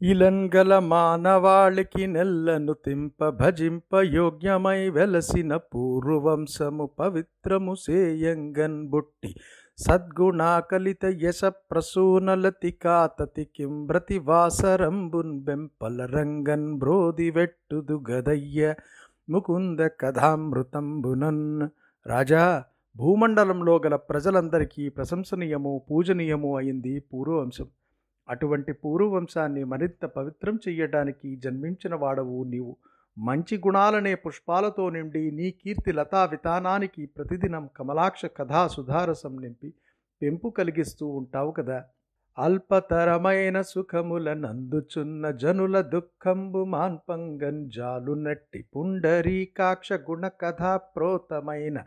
ఇలంగల మానవాళికి నెల్లను తింప భజింప యోగ్యమై వెలసిన పూర్వవంశము పవిత్రము సేయంగన్ బుట్టి. సద్గుణాకలిత యశ ప్రసూనలతి కాతతి కింబ్రతి వాసరంబున్ బెంపల రంగన్ బ్రోది వెట్టుదు గదయ్య ముకుంద కథామృతంబునన్. రాజా భూమండలంలో గల ప్రజలందరికీ ప్రశంసనీయము పూజనీయము అయింది పూర్వవంశం. అటువంటి పూర్వవంశాన్ని మరింత పవిత్రం చెయ్యడానికి జన్మించిన వాడవు నీవు. మంచి గుణాలనే పుష్పాలతో నిండి నీ కీర్తి లతా వితానానికి ప్రతిదినం కమలాక్ష కథా సుధారసం నింపి పెంపు కలిగిస్తూ ఉంటావు కదా. అల్పతరమైన సుఖముల నందుచున్న జనుల దుఃఖంబు మాన్పంగన్ జాలు నట్టి పుండరీకాక్ష గుణ కథా ప్రోతమైన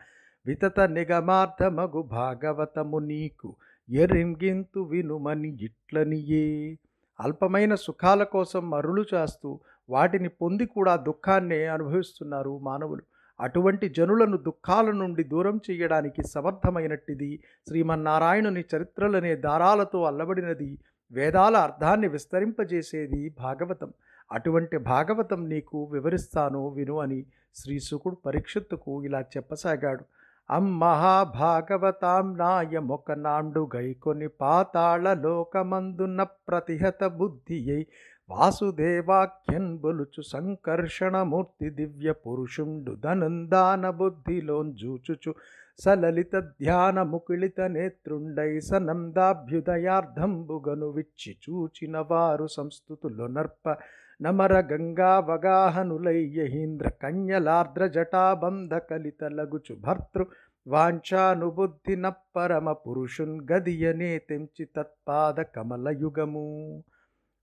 వితత నిగమార్థమగు భాగవతము నీకు. ఎరింగింతు వినుమని ఇట్లనియే అల్పమైన సుఖాల కోసం మరులు చేస్తూ వాటిని పొంది కూడా దుఃఖాన్నే అనుభవిస్తున్నారు మానవులు. అటువంటి జనులను దుఃఖాల నుండి దూరం చేయడానికి సమర్థమైనట్టిది శ్రీమన్నారాయణుని చరిత్రలనే దారాలతో అల్లబడినది వేదాల అర్థాన్ని విస్తరింపజేసేది భాగవతం. అటువంటి భాగవతం నీకు వివరిస్తాను విను అని శ్రీ శుకుడు ఇలా చెప్పసాగాడు. అమ్మహాభాగవతాం నాయమొక నాండు గైకొని పాతాళ లోకమందున్న ప్రతిహత బుద్ధియై వాసుదేవాఖ్యన్ బొలుచు సంకర్షణమూర్తి దివ్య పురుషుండు ధనందాన బుద్ధిలోంజూచుచు సలలిత ధ్యాన ముకుళిత నేత్రుండై సనందాభ్యుదయార్థంబుగను విచ్చి చూచిన వారు సంస్థుతులు నర్ప నమర గంగా వగాహనులయ్యహీంద్ర కన్యలార్ద్ర జటాబంధ కలిత లగుచు భర్తృ వాంఛానుబుద్ధి పరమ పురుషున్ గదియనే తెంచి తత్పాద కమలయుగము.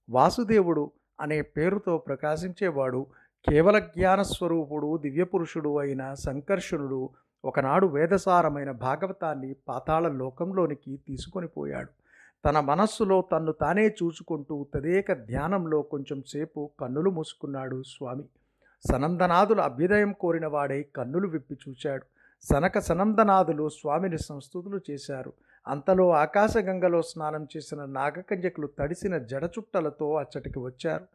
వాసుదేవుడు అనే పేరుతో ప్రకాశించేవాడు కేవల జ్ఞానస్వరూపుడు దివ్యపురుషుడు అయిన సంకర్షణుడు ఒకనాడు వేదసారమైన భాగవతాన్ని పాతాళ లోకంలోనికి తీసుకొని పోయాడు. తన మనస్సులో తన్ను తానే చూసుకుంటూ తదేక ధ్యానంలో కొంచెం సేపు కన్నులు మూసుకున్నాడు స్వామి. సనందనాథులు అభ్యుదయం కోరిన వాడై కన్నులు విప్పి చూచాడు సనక సనందనాథులు స్వామిని సంస్థుతులు చేశారు. అంతలో ఆకాశగంగలో స్నానం చేసిన నాగకన్యకులు తడిసిన జడచుట్టలతో అచ్చటికి వచ్చారు.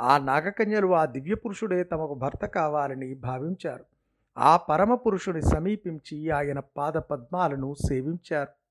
ఆ నాగకన్యలు ఆ దివ్యపురుషుడే తమకు భర్త కావాలని భావించారు. ఆ పరమపురుషుని సమీపించి ఆయన పాద పద్మాలను సేవించారు.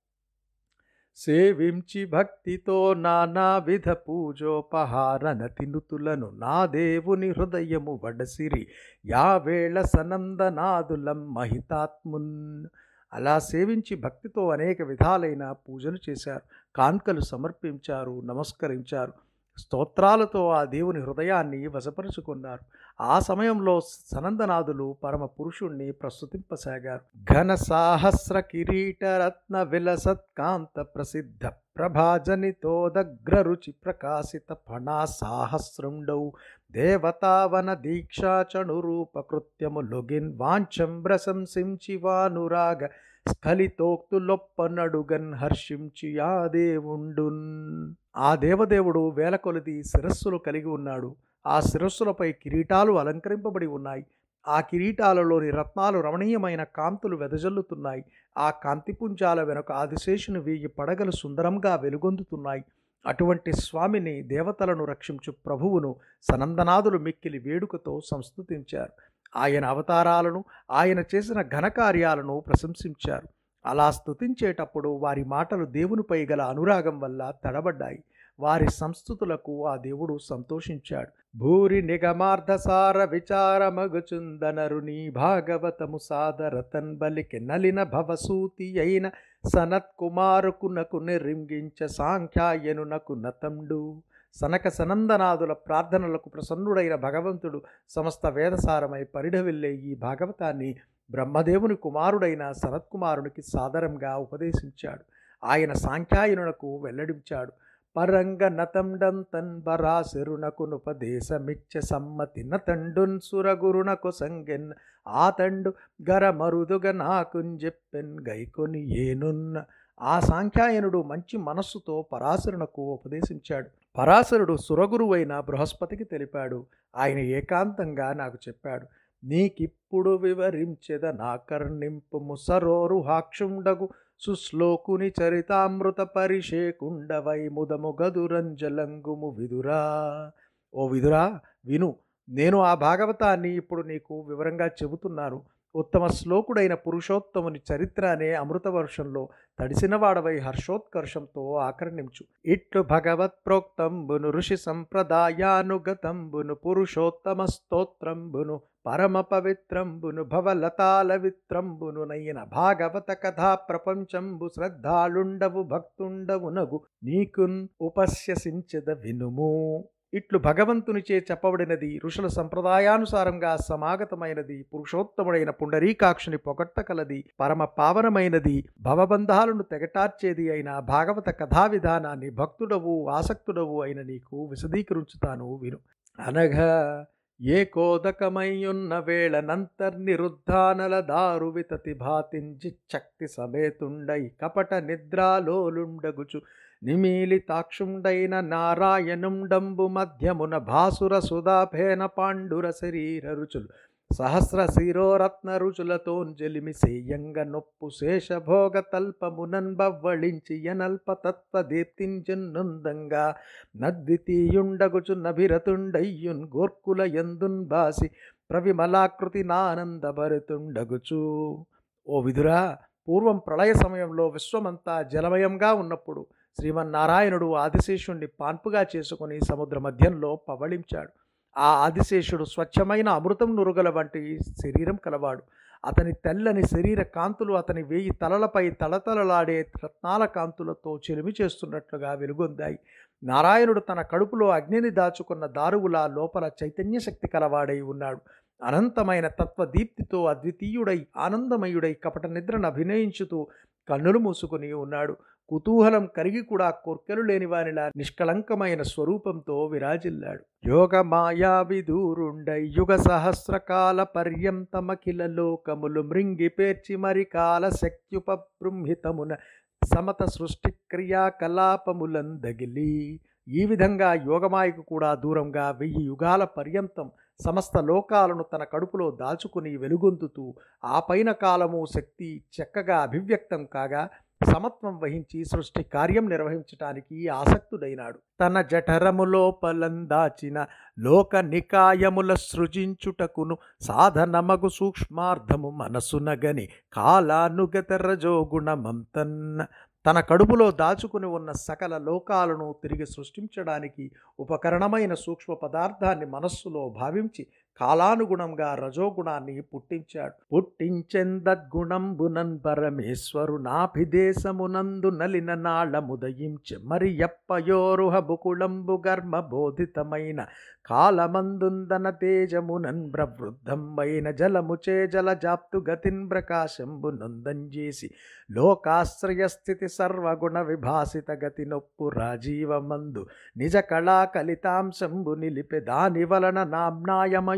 సేవించి భక్తితో నానావిధ పూజోపహారన తినుతులను నా దేవుని హృదయము వడసిరి. యావేళ సనందనాదులం మహితాత్మున్. అలా సేవించి భక్తితో అనేక విధాలైన పూజలు చేశారు. కాన్కలు సమర్పించారు నమస్కరించారు. స్తోత్రాలతో ఆ దేవుని హృదయాన్ని వశపరుచుకున్నారు. ఆ సమయంలో సనందనాథులు పరమ పురుషుణ్ణి ప్రస్తుతింపసాగారు. ఘన సాహస్ర కిరీట రత్న విలసత్కాంత ప్రసిద్ధ ప్రభాజనితోదగ్ర రుచి ప్రకాశిత ఫణా సాహస్రుండౌ. దేవతావన దీక్షాచణురూపకృత్యము లొగిన్ వాంఛం ప్రశంసించి వానురాగ స్ఫలితోక్తులొప్పనడుగన్ హర్షించి ఆ దేవుండున్. ఆ దేవదేవుడు వేల కొలది శిరస్సులు కలిగి ఉన్నాడు. ఆ శిరస్సులపై కిరీటాలు అలంకరింపబడి ఉన్నాయి. ఆ కిరీటాలలోని రత్నాలు రమణీయమైన కాంతులు వెదజల్లుతున్నాయి. ఆ కాంతిపుంజాల వెనుక ఆదిశేషుని వెయ్యి పడగలు సుందరంగా వెలుగొందుతున్నాయి. అటువంటి స్వామిని దేవతలను రక్షించు ప్రభువును సనందనాదులు మిక్కిలి వేడుకతో సంస్థుతించారు ఆయన అవతారాలను ఆయన చేసిన ఘనకార్యాలను ప్రశంసించారు. అలా స్తుతించేటప్పుడు వారి మాటలు దేవునిపై గల అనురాగం వల్ల తడబడ్డాయి. వారి సంస్థుతులకు ఆ దేవుడు సంతోషించాడు. భూరి నిగమార్థసార విచారమగుచుందనరుని భాగవతము సాదరతన్ బలికి నలిన భవసూతి అయిన సనత్ కుమారుకునకు నిర్రింగించ సాంఖ్యాయనునకు నతండు. సనక సనందనాదుల ప్రార్థనలకు ప్రసన్నుడైన భగవంతుడు సమస్త వేదసారమై పరిఢవిల్లే ఈ భాగవతాన్ని బ్రహ్మదేవుని కుమారుడైన సనత్కుమారునికి సాదరంగా ఉపదేశించాడు. ఆయన సాంఖ్యాయనునకు వెల్లడించాడు. పరంగ నతండం తన్ బరాశరునకునుపదేశమిచ్చ సమ్మతి నతండున్ సురగురునకు సంగెన్ ఆతండు గర మరుదుగ నాకుంజెప్పెన్ గైకొని ఏనున్న ఆ సాంఖ్యాయనుడు మంచి మనస్సుతో పరాశరునకు ఉపదేశించాడు. పరాశరుడు సురగురువైన బృహస్పతికి తెలిపాడు. ఆయన ఏకాంతంగా నాకు చెప్పాడు. నీకిప్పుడు వివరించెద నా కర్ణింపు సరోరు హాక్షుండగు సుశ్లోకుని చరితామృత పరిషేకుండ వైముదము గదురంజలంగుము విదురా. ఓ విదురా విను నేను ఆ భాగవతాన్ని ఇప్పుడు నీకు వివరంగా చెబుతున్నాను. ఉత్తమ శ్లోకుడైన పురుషోత్తముని చరిత్ర అనే అమృతవర్షంలో తడిసినవాడవై హర్షోత్కర్షంతో ఆకర్ణించు. ఇట్లు భగవత్ ప్రోక్తంబును ఋషి సంప్రదాయానుగతంబును పురుషోత్తమ స్తోత్రంబును పరమ పవిత్రంబును భవలతాల విత్రంబును నయ్యన భాగవత కథా ప్రపంచంబు శ్రద్ధాళుండవు భక్తుండవునగు నీకున్ ఉపస్యసించద వినుము. ఇట్లు భగవంతునిచే చెప్పబడినది ఋషుల సంప్రదాయానుసారంగా సమాగతమైనది పురుషోత్తముడైన పుండరీకాక్షుని పొగట్టకలది పరమ పావనమైనది భవబంధాలను తెగటార్చేది అయిన భాగవత కథా విధానాన్ని భక్తుడవు ఆసక్తుడవు అయిన నీకు విశదీకరించుతాను విను. అనగా ఏ కోదకమయ్యున్న వేళనంతర్నిరుద్ధానల దారు వితతి భాతించి శక్తి సమేతుండై కపట నిద్రాలోలుండగుచు నిమీలితాక్షుండైన నారాయణుండంబు మధ్యమున భాసుర సుధాభేన పాండుర శరీర రుచులు సహస్ర శిరోరత్న రుచులతోంజలిమి సేయంగ నొప్పు శేషభోగ తల్పమునన్బవ్వళించి బవ్వళించి యనల్ప తత్వ దీప్తించున్నందంగా నద్వితీయుండగుచు నభిరతుండయ్యున్ గోర్కుల ఎందున్ బాసి ప్రవిమలాకృతి నానందభరితుండగుచు ఓ విదురా పూర్వం ప్రళయ సమయంలో విశ్వమంతా జలమయంగా ఉన్నప్పుడు శ్రీమన్నారాయణుడు ఆదిశేషుణ్ణి పాన్పుగా చేసుకుని సముద్ర మధ్యంలో పవళించాడు. ఆ ఆదిశేషుడు స్వచ్ఛమైన అమృతం నురుగల వంటి శరీరం కలవాడు. అతని తెల్లని శరీర కాంతులు అతని వేయి తలలపై తలతలలాడే రత్నాల కాంతులతో చెలిమి చేస్తున్నట్లుగా వెలుగొందాయి. నారాయణుడు తన కడుపులో అగ్నిని దాచుకున్న దారువులా లోపల చైతన్య శక్తి కలవాడై ఉన్నాడు. అనంతమైన తత్వదీప్తితో అద్వితీయుడై ఆనందమయుడై కపట నిద్రను అభినయించుతూ కన్నులు మూసుకుని ఉన్నాడు. కుతూహలం కరిగి కూడా కొర్కెలు లేని వారిలా నిష్కళంకమైన స్వరూపంతో విరాజిల్లాడు. యోగ మాయా విదూరుండై యుగ సహస్రకాల పర్యంతమఖిల లోకములు మృంగి పేర్చి మరి కాల శక్త్యుపబృంహితమున సమత సృష్టి క్రియాకలాపములందగిలి ఈ విధంగా యోగమాయకు కూడా దూరంగా వెయ్యి యుగాల పర్యంతం సమస్త లోకాలను తన కడుపులో దాచుకుని వెలుగొందుతూ ఆ పైన కాలము శక్తి చక్కగా అభివ్యక్తం కాగా సమత్వం వహించి సృష్టి కార్యం నిర్వహించటానికి ఆసక్తుడైనాడు. తన జఠరములోపలందాచిన లోక నికాయముల సృజించుటకును సాధనమగు సూక్ష్మార్థము మనసునగని కాలానుగత రజోగుణమంతన్న తన కడుపులో దాచుకుని ఉన్న సకల లోకాలను తిరిగి సృష్టించడానికి ఉపకరణమైన సూక్ష్మ పదార్థాన్ని మనస్సులో భావించి కాలానుగుణంగా రజోగుణాన్ని పుట్టించాడు. పుట్టించెందద్గుణంబునన్ పరమేశ్వరు నాభిదేశమునందు నలిన నాళముదయించె మరి ఎప్పయోరుహ బుకుళంబు గర్మ బోధితమైన కాలమందుందన తేజమునన్ ప్రవృద్ధంబైన జలముచే జలజాప్తు గతిన్ ప్రకాశంబు నందంజేసి లోకాశ్రయ స్థితి సర్వగుణ విభాసిత గతి నొప్పు రాజీవమందు నిజ కళా కలితాంశంబు నిలిపె దాని వలన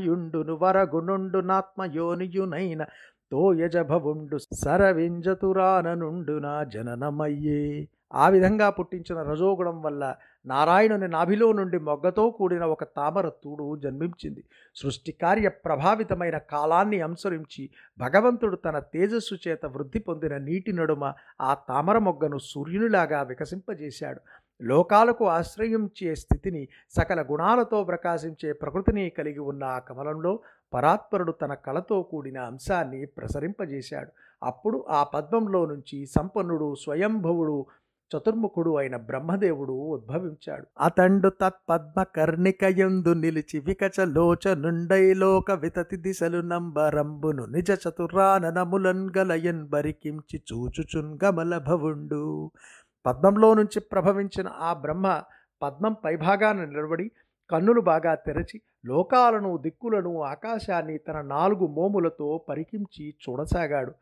నామ్నాయమయుండును వరగునుండు నాత్మయోనియునైన తోయజభవుండు సరవింజతురాననుండు నా జననమయ్యే. ఆ విధంగా పుట్టించిన రజోగుణం వల్ల నారాయణుని నాభిలో నుండి మొగ్గతో కూడిన ఒక తామర తూడు జన్మించింది. సృష్టి కార్య ప్రభావితమైన కాలాన్ని అనుసరించి భగవంతుడు తన తేజస్సు చేత వృద్ధి పొందిన నీటి నడుమ ఆ తామర మొగ్గను సూర్యునిలాగా వికసింపజేశాడు. లోకాలకు ఆశ్రయించే స్థితిని సకల గుణాలతో ప్రకాశించే ప్రకృతిని కలిగి ఉన్న ఆ కమలంలో పరాత్పరుడు తన కళతో కూడిన అంశాన్ని ప్రసరింపజేశాడు. అప్పుడు ఆ పద్మంలో నుంచి సంపన్నుడు స్వయంభవుడు చతుర్ముఖుడు అయిన బ్రహ్మదేవుడు ఉద్భవించాడు. అతండు తత్పద్మ కర్ణికయందు నిలిచి వికచలోచనుండై లోక వితతి దిశలు నంబరంబును నిజ చతురాననములన్ గలయన్ బరికించి చూచుచున్ గమల భవుండు పద్మంలో నుంచి ప్రభవించిన ఆ బ్రహ్మ పద్మం పైభాగాన నిలబడి కన్నులు బాగా తెరచి లోకాలను దిక్కులను ఆకాశాన్ని తన నాలుగు మోములతో పరికించి చూడసాగాడు.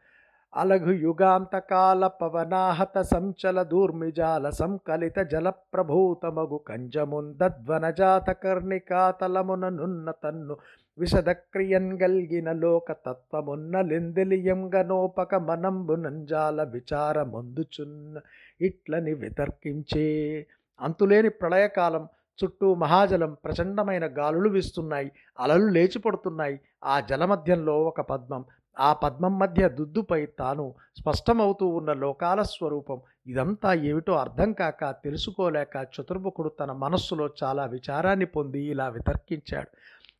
అలఘు యుగాంతకాల పవనాహత సంచల దూర్మిజాల సంకలిత జలప్రభూతమగు కంజముందధ్వనజాత కర్ణికాతలమున నున్న తన్ను విశదక్రియం గల్గిన లోక తత్వమున్న లెందెలియంగనోపక మనంబు నంజాల విచారమొందుచున్న ఇట్లని వితర్కించే. అంతులేని ప్రళయకాలం చుట్టూ మహాజలం ప్రచండమైన గాలులు వీస్తున్నాయి అలలు లేచిపడుతున్నాయి. ఆ జలమధ్యంలో ఒక పద్మం ఆ పద్మం మధ్య దుద్దుపై తాను స్పష్టమవుతూ ఉన్న లోకాల స్వరూపం. ఇదంతా ఏమిటో అర్థం కాక తెలుసుకోలేక చతుర్ముఖుడు తన మనస్సులో చాలా విచారాన్ని పొంది ఇలా వితర్కించాడు.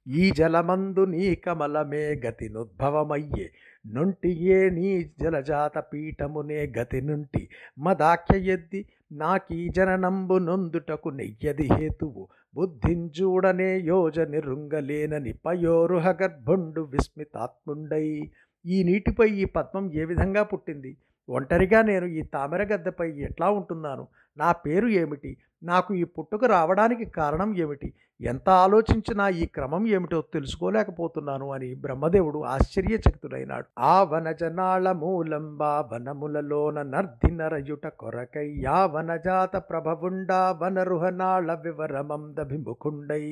ఈ జలమందు నీ కమలమే గతి నుద్భవమయ్యే నొంటియే నీ జలజాత పీఠమునే గతి నుంటి. మదాఖ్య ఎద్ది నాకీ జననంబు నొందుటకు నెయ్యది హేతువు. బుద్ధించూడనే యోజని రుంగలేనని పయోరుహ గర్భుండు విస్మితాత్ముండై. ఈ నీటిపై ఈ పద్మం ఏ విధంగా పుట్టింది? ఒంటరిగా నేను ఈ తామరగద్దపై ఎట్లా ఉంటున్నాను? నా పేరు ఏమిటి? నాకు ఈ పుట్టుక రావడానికి కారణం ఏమిటి? ఎంత ఆలోచించినా ఈ క్రమం ఏమిటో తెలుసుకోలేకపోతున్నాను అని బ్రహ్మదేవుడు ఆశ్చర్యచకితుడైనాడు. ఆ వనజనాళ మూలంబా వనములలోన నర్ధి నరయుట కొరకై యా వనజాత ప్రభవుండా వనరుహనాళ వివరమందభిముఖుండై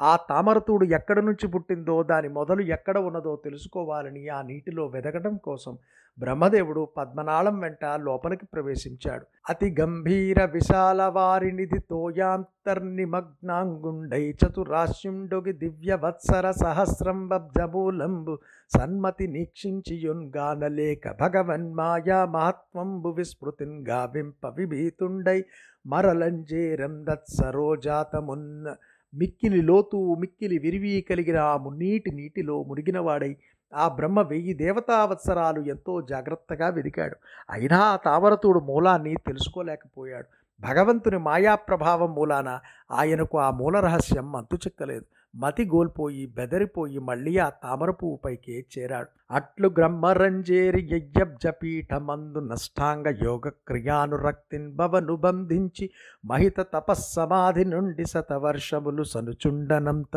ఆ తామరతూడు ఎక్కడ నుంచి పుట్టిందో దాని మొదలు ఎక్కడ ఉన్నదో తెలుసుకోవాలని ఆ నీటిలో వెదకడం కోసం బ్రహ్మదేవుడు పద్మనాళం వెంట లోపలికి ప్రవేశించాడు. అతి గంభీర విశాల వారినిధి తోయాంతర్నిమగ్నాంగుండై చతురాశ్యుండొగి దివ్య వత్సర సహస్రం బబ్జమూలంబు సన్మతి నీక్షించియున్గానలేక భగవన్మాయా మహత్వంబు విస్మృతిన్ గావింప విభీతుండై మరలంజేరం దత్సరోజాతమున్న మిక్కిలి లోతు మిక్కిలి విరివి కలిగిన ఆ మున్నీటి నీటిలో మునిగినవాడై ఆ బ్రహ్మ వెయ్యి దేవతావత్సరాలు ఎంతో జాగ్రత్తగా వెదికాడు. అయినా ఆ తామరతుడు మూలాన్ని తెలుసుకోలేకపోయాడు. భగవంతుని మాయా ప్రభావం మూలాన ఆయనకు ఆ మూల రహస్యం అంతు చిక్కలేదు మతి గోల్పోయి బెదరిపోయి మళ్ళీ ఆ తామర పువ్వుపైకే చేరాడు. అట్లు గ్రహ్మరంజేరి యజ్ఞబ్జపీఠమందు నష్టాంగ యోగ క్రియానురక్తిన్ భవను బంధించి మహిత తపస్సమాధి నుండి శతవర్షములు సనుచుండనంత.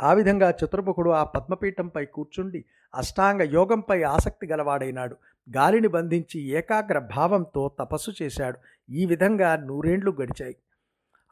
ఆ విధంగా చతుర్ముఖుడు ఆ పద్మపీఠంపై కూర్చుండి అష్టాంగ యోగంపై ఆసక్తి గలవాడైనాడు. గాలిని బంధించి ఏకాగ్ర భావంతో తపస్సు చేశాడు. ఈ విధంగా నూరేండ్లు గడిచాయి.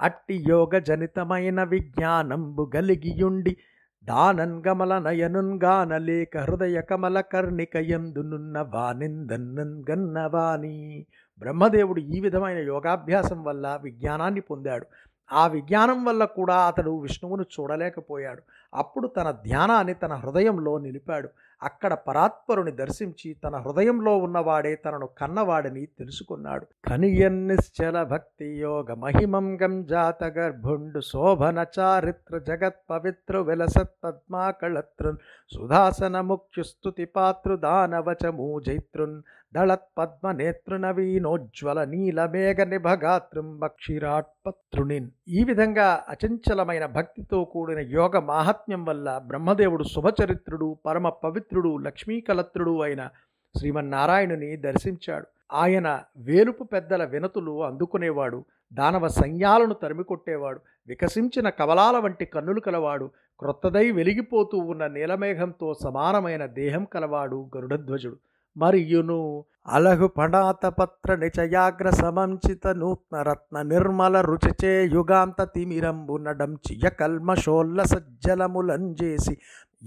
అట్టి యోగ జనితమైన విజ్ఞానంబు గలిగియుండి దానన్ గమల నయనున్ గానలేక హృదయ కమల కర్ణికయందునున్న వానిందన్నన్ గన్నవాణి బ్రహ్మదేవుడు ఈ విధమైన యోగాభ్యాసం వల్ల విజ్ఞానాన్ని పొందాడు. ఆ విజ్ఞానం వల్ల కూడా అతడు విష్ణువును చూడలేకపోయాడు. అప్పుడు తన ధ్యానాన్ని తన హృదయంలో నిలిపాడు. అక్కడ పరాత్పరుని దర్శించి తన హృదయంలో ఉన్నవాడే తనను కన్నవాడని తెలుసుకున్నాడు. కనియన్ నిశ్చల భక్తి యోగ మహిమం గంజాత గర్భుండు శోభన చారిత్ర జగత్ పవిత్ర విలసత్ పద్మాకళత్రున్ సుధాసన ముఖ్య పాత్రు దానవచమూ జైత్రున్ దళత్ పద్మ నేత్రునవీనోజ్వల నీలమేఘ నిభగాత్రం బక్షిరాట్పత్రునిన్ ఈ విధంగా అచంచలమైన భక్తితో కూడిన యోగ మహాత్మ్యం వల్ల బ్రహ్మదేవుడు శుభచరిత్రుడు పరమ పవిత్రుడు లక్ష్మీకలత్రుడు అయిన శ్రీమన్నారాయణుని దర్శించాడు. ఆయన వేలుపు పెద్దల వినతులు అందుకునేవాడు దానవ సంజ్ఞాలను తరిమికొట్టేవాడు వికసించిన కవలాల వంటి కన్నులు కలవాడు క్రొత్తదై వెలిగిపోతూ ఉన్న నీలమేఘంతో సమానమైన దేహం కలవాడు గరుడధ్వజుడు. మరియును అలహు పడాతపత్ర నిచయాగ్ర సమంచిత నూత్న రత్న నిర్మల రుచిచే యుగాంత తిమిరంబు నడంచియ కల్మషోల్ల సజ్జలములంజేసి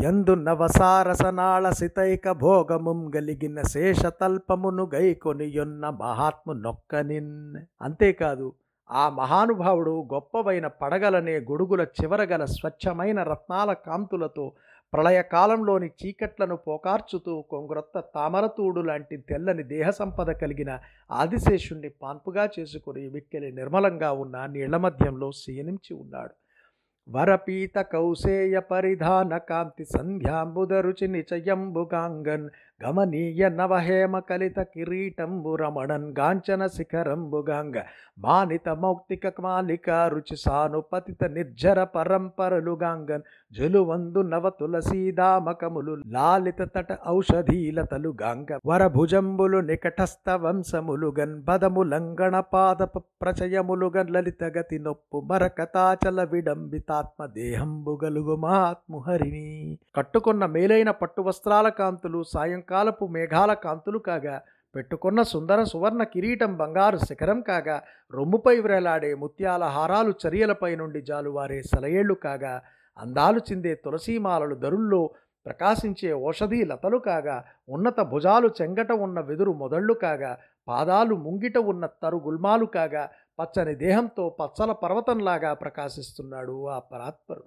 ఎందు నవసారసనాళ సితైక భోగముం గలిగిన శేషతల్పమును గైకొనియున్న మహాత్ము నొక్కనిన్. అంతేకాదు ఆ మహానుభావుడు గొప్పవైన పడగలనే గొడుగుల చివరగల స్వచ్ఛమైన రత్నాల కాంతులతో ప్రళయకాలంలోని చీకట్లను పోకార్చుతూ కొంగ్రొత్త తామరతూడు లాంటి తెల్లని దేహ సంపద కలిగిన ఆదిశేషుణ్ణి పాన్పుగా చేసుకుని మిక్కిలి నిర్మలంగా ఉన్న నీళ్ళ మధ్యంలో శయనించి ఉన్నాడు. వరపీత కౌసేయ పరిధాన కాంతి సంధ్యాంబుద రుచి నిచయంబుగాంగన్ గమనీయ నవహేమ కలిత కిరీటంబు రమణన్ గాంచన శిఖరంబుగాంగ మానిత మౌక్తిక మాలిక రుచి సానుపతిత నిర్జర పరంపరలుగాంగన్ జలువందు నవ తులసీదామకములు లాలిత తట ఔషధీలతలు గాంగ వరభుజంబులు నికటస్థ వంశములుగన్ బదములంగణ పాదప ప్రచయములుగన్ లలిత గతి నొప్పు మరకతాచల విడంబితాత్మ దేహంబు గలుగు మహాత్ముహరిని కట్టుకున్న మేలైన పట్టు వస్త్రాల కాంతులు సాయంకాలపు మేఘాల కాంతులు కాగా పెట్టుకున్న సుందర సువర్ణ కిరీటం బంగారు శిఖరం కాగా రొమ్ముపై వ్రేలాడే ముత్యాల హారాలు చర్యలపై నుండి జాలువారే సలయేళ్ళు కాగా అందాలు చిందే తులసీమాలలు దరుల్లో ప్రకాశించే ఓషధీ లతలు కాగా ఉన్నత భుజాలు చెంగట ఉన్న వెదురు మొదళ్ళు కాగా పాదాలు ముంగిట ఉన్న తరు గుల్మాలు కాగా పచ్చని దేహంతో పచ్చల పర్వతంలాగా ప్రకాశిస్తున్నాడు ఆ పరాత్పరుడు.